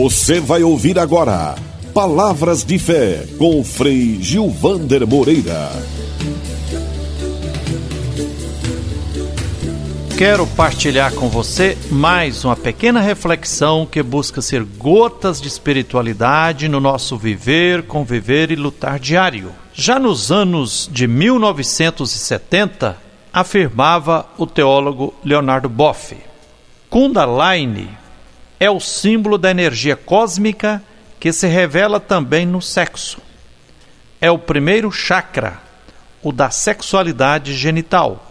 Você vai ouvir agora Palavras de Fé com Frei Gilvander Moreira. Quero partilhar com você mais uma pequena reflexão que busca ser gotas de espiritualidade no nosso viver, conviver e lutar diário. Já nos anos de 1970, afirmava o teólogo Leonardo Boff, Kundalini é o símbolo da energia cósmica que se revela também no sexo. É o primeiro chakra, o da sexualidade genital.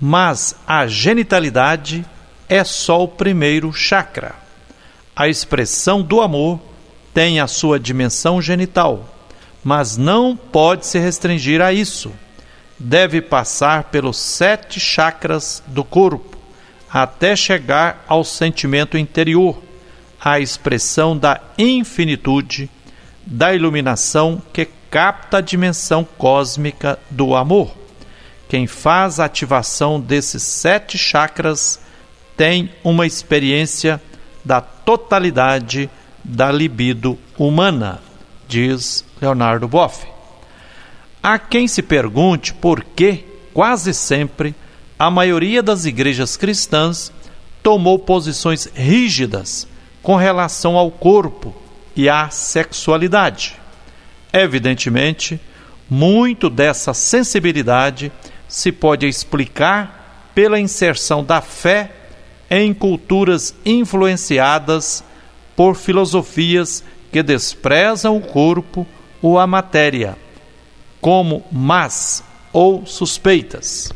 Mas a genitalidade é só o primeiro chakra. A expressão do amor tem a sua dimensão genital, mas não pode se restringir a isso. Deve passar pelos sete chakras do corpo até chegar ao sentimento interior, à expressão da infinitude, da iluminação que capta a dimensão cósmica do amor. Quem faz a ativação desses sete chakras tem uma experiência da totalidade da libido humana, diz Leonardo Boff. Há quem se pergunte por que, quase sempre, a maioria das igrejas cristãs tomou posições rígidas com relação ao corpo e à sexualidade. Evidentemente, muito dessa sensibilidade se pode explicar pela inserção da fé em culturas influenciadas por filosofias que desprezam o corpo ou a matéria, como más ou suspeitas.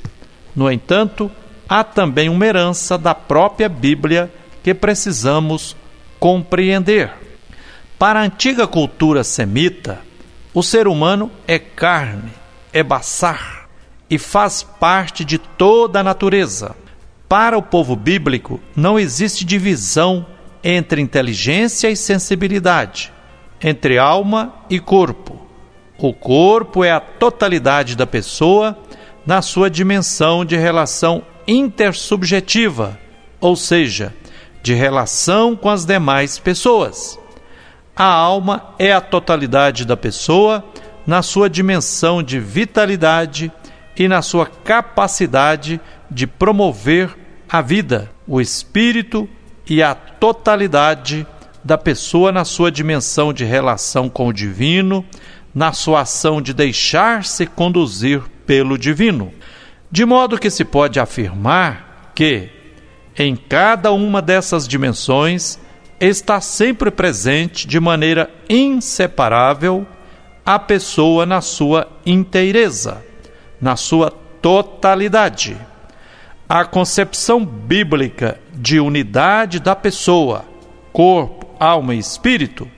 No entanto, há também uma herança da própria Bíblia que precisamos compreender. Para a antiga cultura semita, o ser humano é carne, é baçar e faz parte de toda a natureza. Para o povo bíblico, não existe divisão entre inteligência e sensibilidade, entre alma e corpo. O corpo é a totalidade da pessoa na sua dimensão de relação intersubjetiva, ou seja, de relação com as demais pessoas. A alma é a totalidade da pessoa na sua dimensão de vitalidade e na sua capacidade de promover a vida, o espírito e a totalidade da pessoa na sua dimensão de relação com o divino, na sua ação de deixar-se conduzir pelo divino. De modo que se pode afirmar que, em cada uma dessas dimensões, está sempre presente de maneira inseparável a pessoa na sua inteireza, na sua totalidade. A concepção bíblica de unidade da pessoa, corpo, alma e espírito,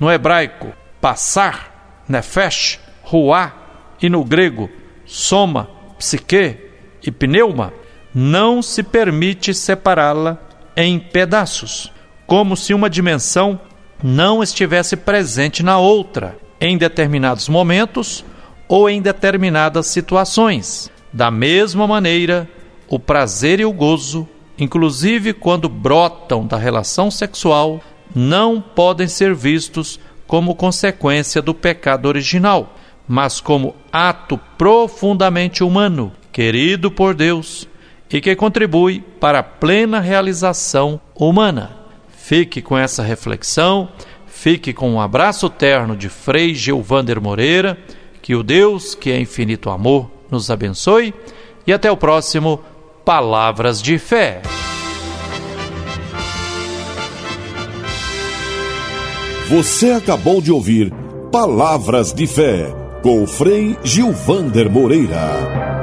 no hebraico, passar, nefesh, ruá, e no grego, soma, psique e pneuma, não se permite separá-la em pedaços, como se uma dimensão não estivesse presente na outra em determinados momentos ou em determinadas situações. Da mesma maneira, o prazer e o gozo, inclusive quando brotam da relação sexual, não podem ser vistos como consequência do pecado original, mas como ato profundamente humano, querido por Deus e que contribui para a plena realização humana. Fique com essa reflexão, fique com um abraço terno de Frei Gilvander Moreira, que o Deus, que é infinito amor, nos abençoe e até o próximo Palavras de Fé. Você acabou de ouvir Palavras de Fé com Frei Gilvander Moreira.